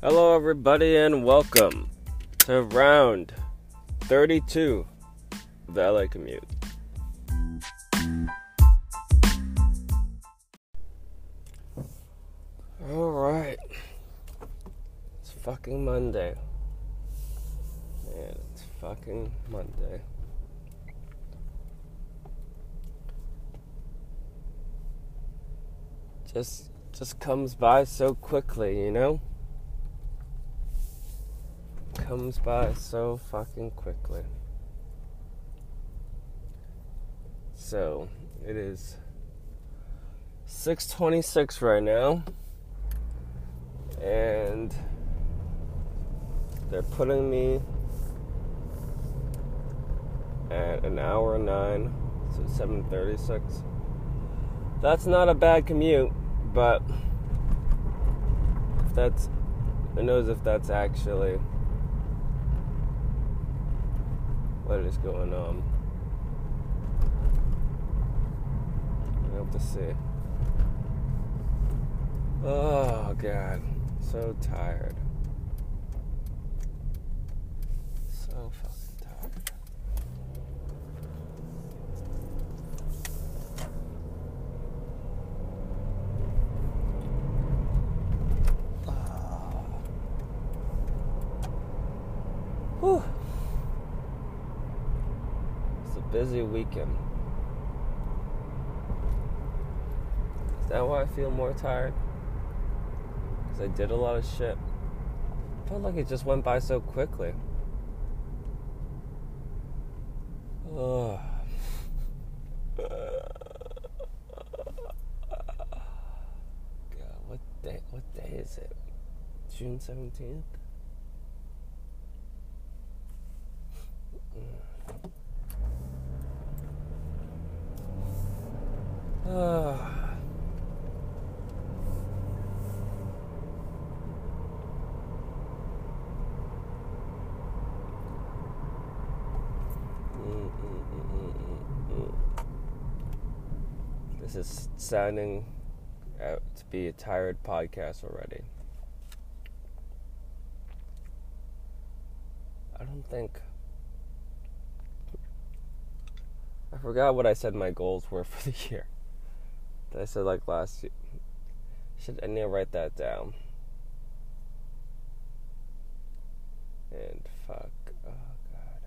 Hello, everybody, and welcome to round 32 of the LA commute. All right, it's fucking Monday. Man, it's fucking Monday. Just, just comes by so quickly, you know comes by so fucking quickly. So, it is 6:26 right now. And they're putting me at an hour and 9, so 7:36. That's not a bad commute, but if that's who knows if that's actually what is going on. I have to see. Oh god, so tired. So fucking tired. Oh. Whew busy weekend. Is that why I feel more tired? Because I did a lot of shit. I felt like it just went by so quickly. Oh. God, what day? What day is it? June seventeenth. This is sounding out to be a tired podcast already. I don't think I forgot what I said my goals were for the year. That I said like last year. Should I need to write that down? And fuck, oh god,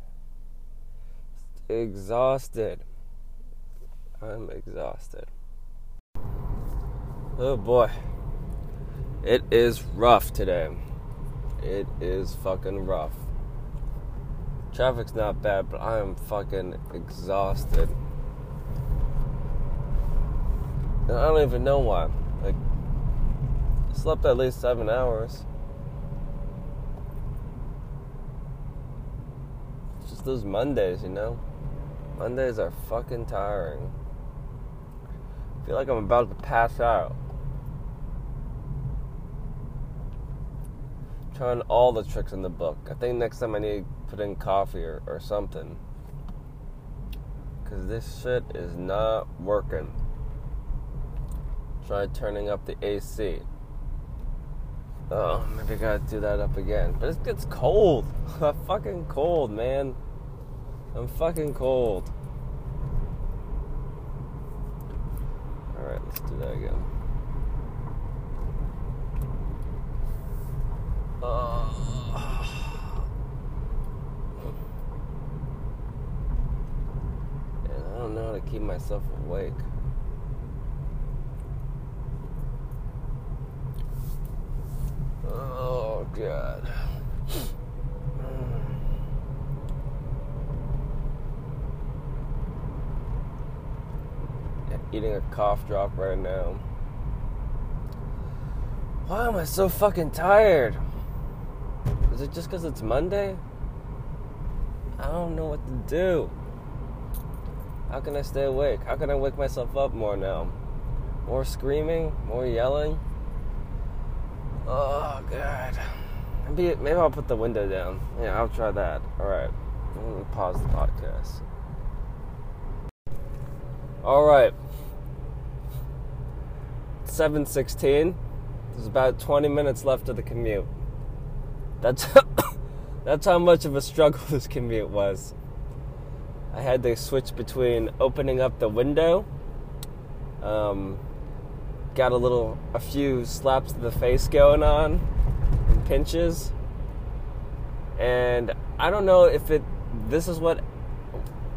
exhausted. I'm exhausted. Oh boy, it is rough today. It is fucking rough. Traffic's not bad, but I am fucking exhausted. And I don't even know why. Like, I slept at least seven hours. It's just those Mondays, you know? Mondays are fucking tiring. I feel like I'm about to pass out. Trying all the tricks in the book. I think next time I need to put in coffee or, or something. Because this shit is not working. Try turning up the AC. Oh, maybe I gotta do that up again. But it gets cold. I'm fucking cold, man. I'm fucking cold. Alright, let's do that again. Uh, and I don't know how to keep myself awake. Oh, God. Eating a cough drop right now. Why am I so fucking tired? Is it just because it's Monday? I don't know what to do. How can I stay awake? How can I wake myself up more now? More screaming? More yelling? Oh, God. Maybe, maybe I'll put the window down. Yeah, I'll try that. Alright. Let me pause the podcast. Alright. 716. There's about 20 minutes left of the commute. That's that's how much of a struggle this commute was. I had to switch between opening up the window, um, got a little, a few slaps to the face going on, and pinches, and I don't know if it, this is what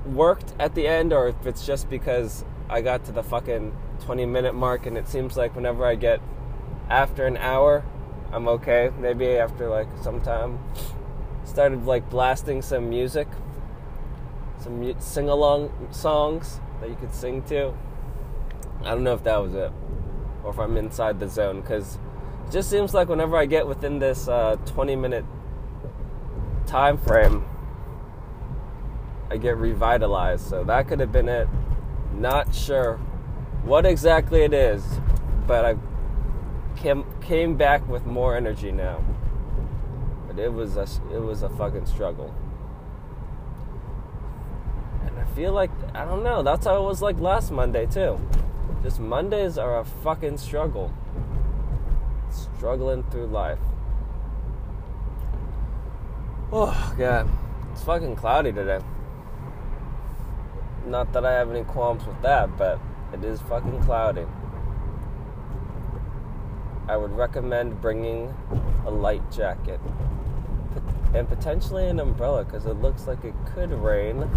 worked at the end or if it's just because I got to the fucking 20 minute mark and it seems like whenever I get after an hour, I'm okay. Maybe after like some time, started like blasting some music, some sing along songs that you could sing to. I don't know if that was it or if I'm inside the zone because it just seems like whenever I get within this uh, 20 minute time frame, I get revitalized. So that could have been it. Not sure what exactly it is, but I came came back with more energy now. But it was a it was a fucking struggle. And I feel like I don't know, that's how it was like last Monday too. Just Mondays are a fucking struggle. Struggling through life. Oh god. It's fucking cloudy today. Not that I have any qualms with that, but it is fucking cloudy. I would recommend bringing a light jacket and potentially an umbrella because it looks like it could rain.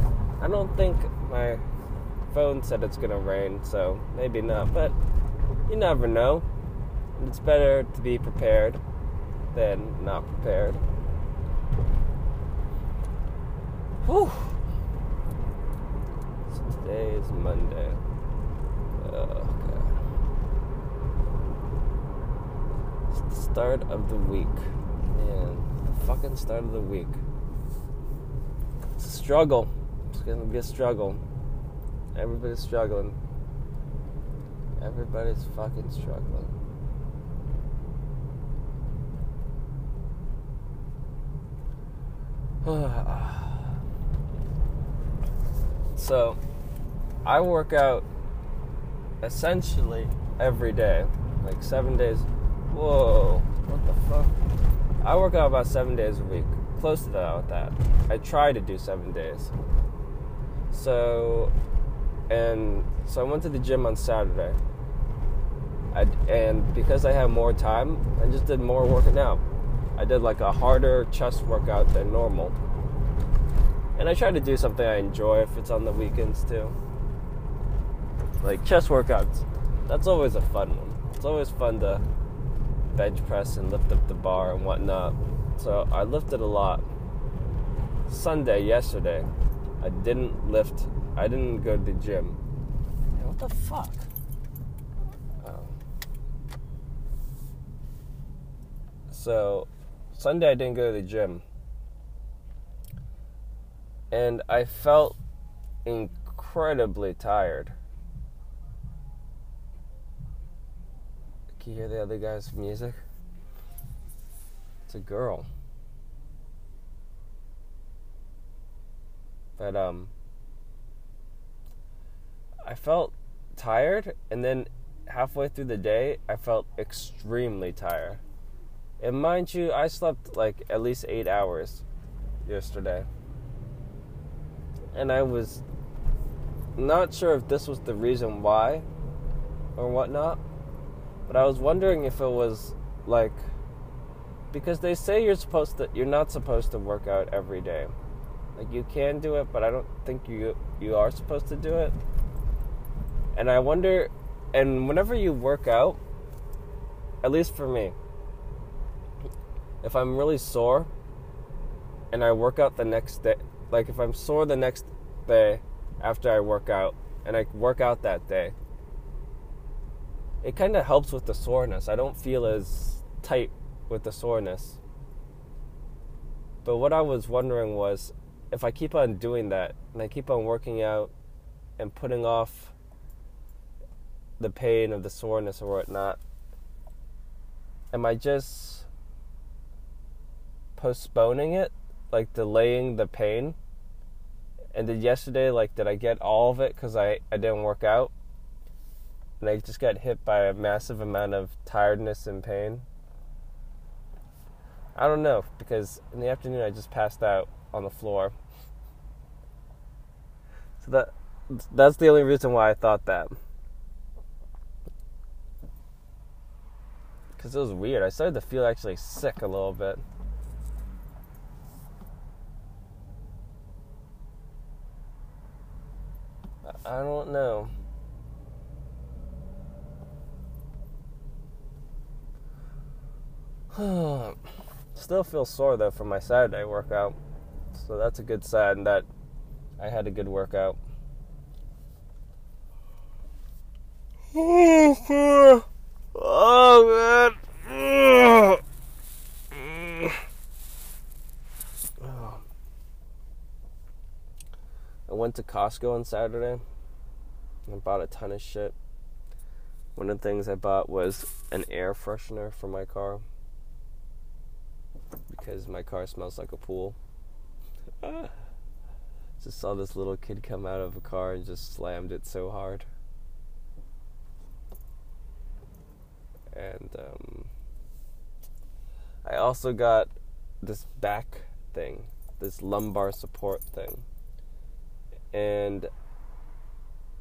I don't think my phone said it's gonna rain, so maybe not, but you never know. It's better to be prepared than not prepared. Whew. So today is Monday. Oh, God. It's the start of the week. Man, fucking start of the week. It's a struggle. It's gonna be a struggle. Everybody's struggling. Everybody's fucking struggling. so, I work out essentially every day, like seven days. Whoa, what the fuck? I work out about seven days a week, close to that that. I try to do seven days. So, and so I went to the gym on Saturday. I, and because I have more time, I just did more working out. I did like a harder chest workout than normal. And I try to do something I enjoy if it's on the weekends too. Like chest workouts. That's always a fun one. It's always fun to bench press and lift up the bar and whatnot. So I lifted a lot. Sunday, yesterday, I didn't lift, I didn't go to the gym. what the fuck? Oh. So, Sunday I didn't go to the gym. And I felt incredibly tired. You hear the other guy's music? It's a girl. But um I felt tired and then halfway through the day I felt extremely tired. And mind you, I slept like at least 8 hours yesterday. And I was not sure if this was the reason why or whatnot. But I was wondering if it was like because they say you're supposed to you're not supposed to work out every day. Like you can do it, but I don't think you you are supposed to do it. And I wonder and whenever you work out, at least for me, if I'm really sore and I work out the next day, like if I'm sore the next day after I work out and I work out that day, it kind of helps with the soreness. I don't feel as tight with the soreness. But what I was wondering was if I keep on doing that and I keep on working out and putting off the pain of the soreness or whatnot, am I just postponing it? Like delaying the pain? And did yesterday, like, did I get all of it because I, I didn't work out? And I just got hit by a massive amount of tiredness and pain. I don't know because in the afternoon I just passed out on the floor. So that that's the only reason why I thought that. Cuz it was weird. I started to feel actually sick a little bit. I don't know. Still feel sore though from my Saturday workout. So that's a good sign that I had a good workout. Oh, man. I went to Costco on Saturday and bought a ton of shit. One of the things I bought was an air freshener for my car because my car smells like a pool. just saw this little kid come out of a car and just slammed it so hard. And um, I also got this back thing, this lumbar support thing. And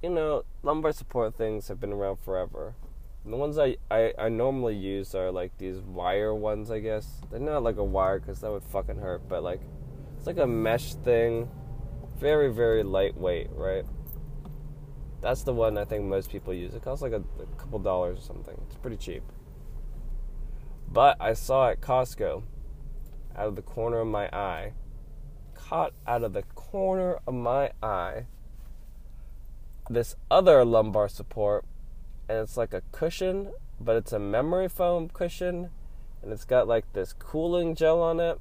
you know, lumbar support things have been around forever. The ones I, I, I normally use are like these wire ones, I guess. They're not like a wire because that would fucking hurt, but like it's like a mesh thing. Very, very lightweight, right? That's the one I think most people use. It costs like a, a couple dollars or something. It's pretty cheap. But I saw at Costco, out of the corner of my eye, caught out of the corner of my eye, this other lumbar support, and it's like a cushion, but it's a memory foam cushion, and it's got like this cooling gel on it.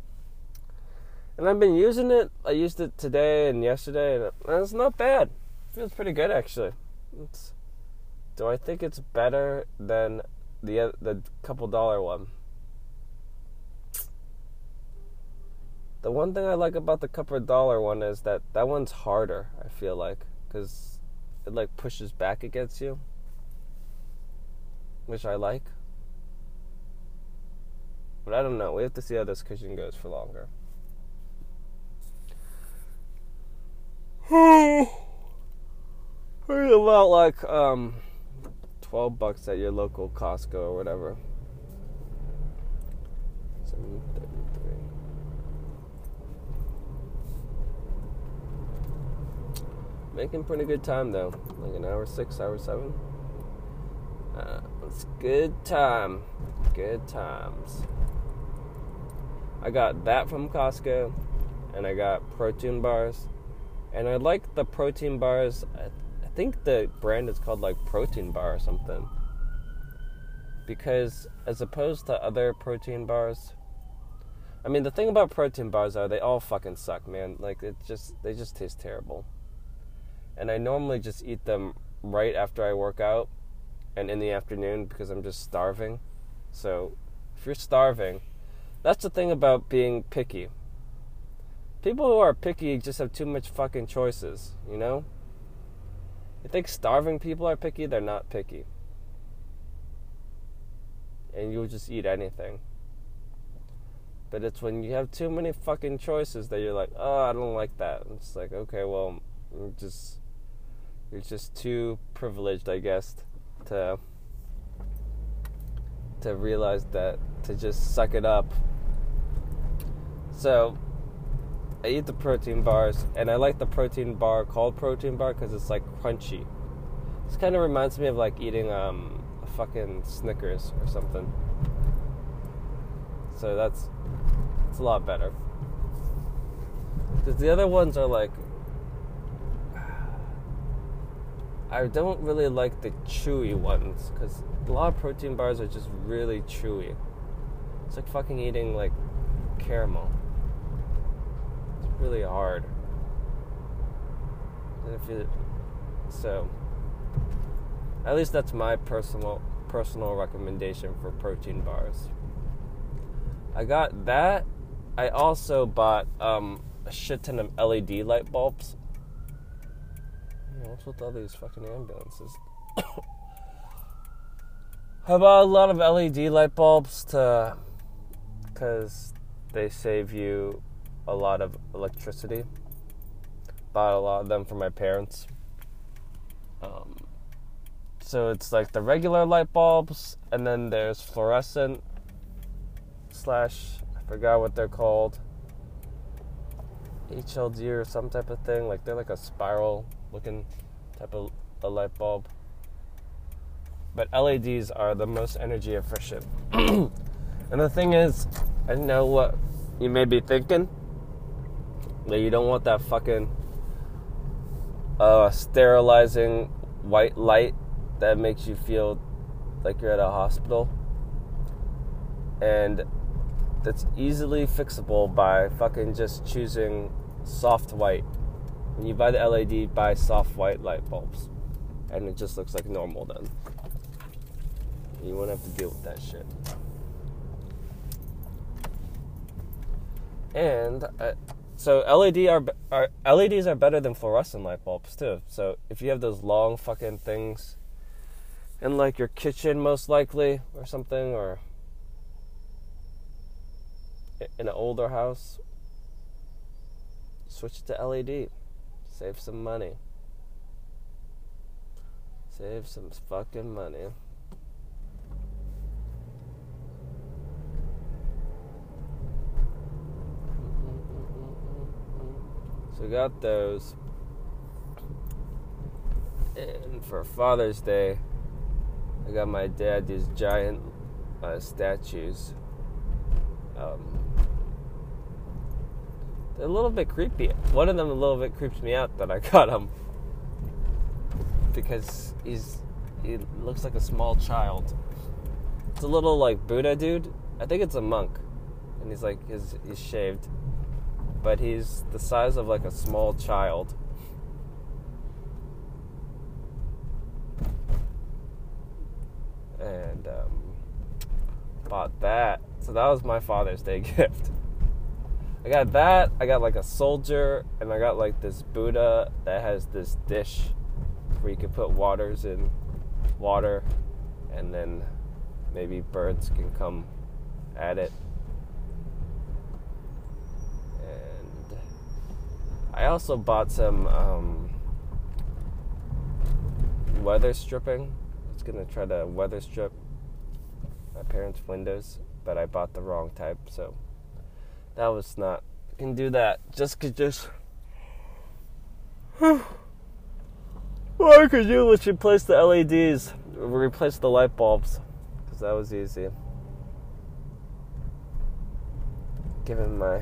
And I've been using it. I used it today and yesterday, and it's not bad. It feels pretty good actually. It's, do I think it's better than the uh, the couple dollar one? The one thing I like about the couple dollar one is that that one's harder. I feel like because it like pushes back against you, which I like. But I don't know. We have to see how this cushion goes for longer. about like um, twelve bucks at your local Costco or whatever. Making pretty good time though. Like an hour six, hour seven. Uh, it's good time. Good times. I got that from Costco, and I got protein bars, and I like the protein bars. I, I think the brand is called like Protein Bar or something. Because as opposed to other protein bars, I mean the thing about protein bars are they all fucking suck, man. Like it just they just taste terrible and I normally just eat them right after I work out and in the afternoon because I'm just starving. So, if you're starving, that's the thing about being picky. People who are picky just have too much fucking choices, you know? You think starving people are picky? They're not picky. And you'll just eat anything. But it's when you have too many fucking choices that you're like, oh, I don't like that. It's like, okay, well, mm, just you're just too privileged, I guess, to to realize that to just suck it up. So, I eat the protein bars, and I like the protein bar called protein bar because it's like crunchy. This kind of reminds me of like eating um, a fucking Snickers or something. So that's it's a lot better. Because the other ones are like I don't really like the chewy ones because a lot of protein bars are just really chewy. It's like fucking eating like caramel. It's really hard. And if you, so, at least that's my personal personal recommendation for protein bars. I got that. I also bought um, a shit ton of LED light bulbs What's with all these fucking ambulances? How about a lot of LED light bulbs to. Because they save you a lot of electricity. Bought a lot of them for my parents. Um, so it's like the regular light bulbs, and then there's fluorescent slash I forgot what they're called. HLD or some type of thing. Like they're like a spiral looking type of a light bulb. But LEDs are the most energy efficient. and the thing is, I know what you may be thinking. That you don't want that fucking uh, sterilizing white light that makes you feel like you're at a hospital. And that's easily fixable by fucking just choosing soft white. When you buy the LED, buy soft white light bulbs. And it just looks like normal then. You won't have to deal with that shit. And uh, so LED are, are LEDs are better than fluorescent light bulbs too. So if you have those long fucking things in like your kitchen most likely or something or in an older house switch it to LED save some money save some fucking money So we got those. And for Father's Day, I got my dad these giant uh, statues. Um, a little bit creepy. One of them a little bit creeps me out that I got him because he's he looks like a small child. It's a little like Buddha dude. I think it's a monk, and he's like he's, he's shaved, but he's the size of like a small child. and um, bought that. So that was my Father's Day gift. I got that. I got like a soldier, and I got like this Buddha that has this dish where you can put waters in water, and then maybe birds can come at it. And I also bought some um, weather stripping It's gonna try to weather strip my parents' windows, but I bought the wrong type, so that was not. I can do that. Just could just. what I could do was replace the LEDs, replace the light bulbs, because that was easy. Giving my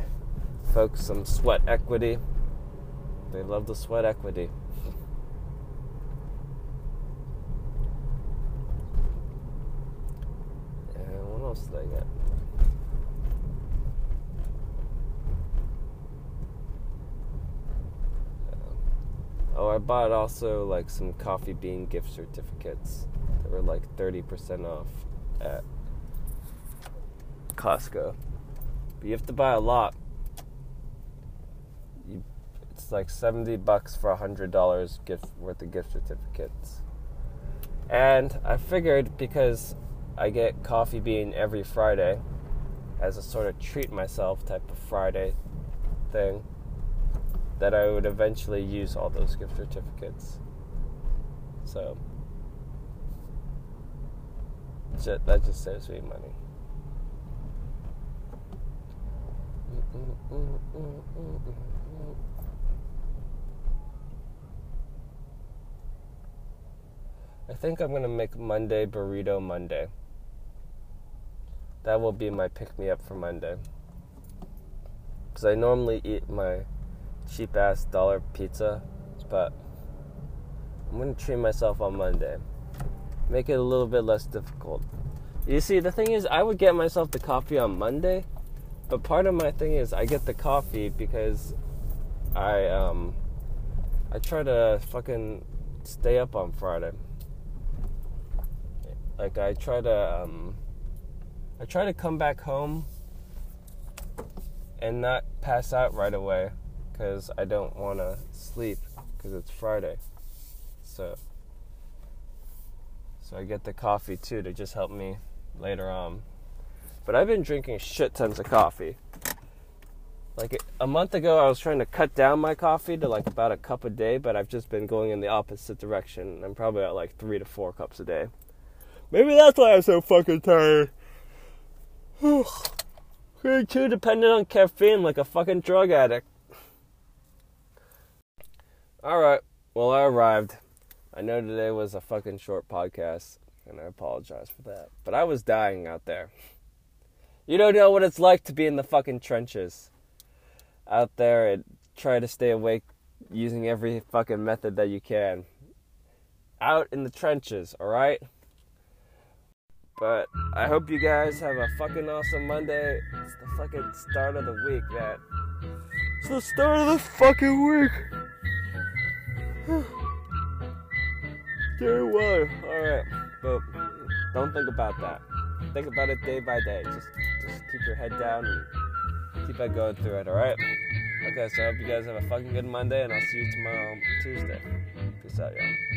folks some sweat equity. They love the sweat equity. else did I get? Oh, I bought also like some coffee bean gift certificates that were like 30% off at Costco. But you have to buy a lot. You, it's like 70 bucks for a $100 gift worth of gift certificates. And I figured because I get coffee bean every Friday as a sort of treat myself type of Friday thing that I would eventually use all those gift certificates. So that just saves me money. I think I'm gonna make Monday burrito Monday. That will be my pick me up for Monday. Because I normally eat my cheap ass dollar pizza, but I'm gonna treat myself on Monday. Make it a little bit less difficult. You see, the thing is, I would get myself the coffee on Monday, but part of my thing is I get the coffee because I um I try to fucking stay up on Friday. Like I try to um I try to come back home and not pass out right away because I don't want to sleep because it's Friday. So, so I get the coffee too to just help me later on. But I've been drinking shit tons of coffee. Like a month ago, I was trying to cut down my coffee to like about a cup a day, but I've just been going in the opposite direction. I'm probably at like three to four cups a day. Maybe that's why I'm so fucking tired. Being too dependent on caffeine like a fucking drug addict. Alright, well, I arrived. I know today was a fucking short podcast, and I apologize for that. But I was dying out there. You don't know what it's like to be in the fucking trenches. Out there and try to stay awake using every fucking method that you can. Out in the trenches, alright? But I hope you guys have a fucking awesome Monday. It's the fucking start of the week, man. It's the start of the fucking week. Day one. Alright. But don't think about that. Think about it day by day. Just just keep your head down and keep on going through it, alright? Okay, so I hope you guys have a fucking good Monday and I'll see you tomorrow Tuesday. Peace out, y'all.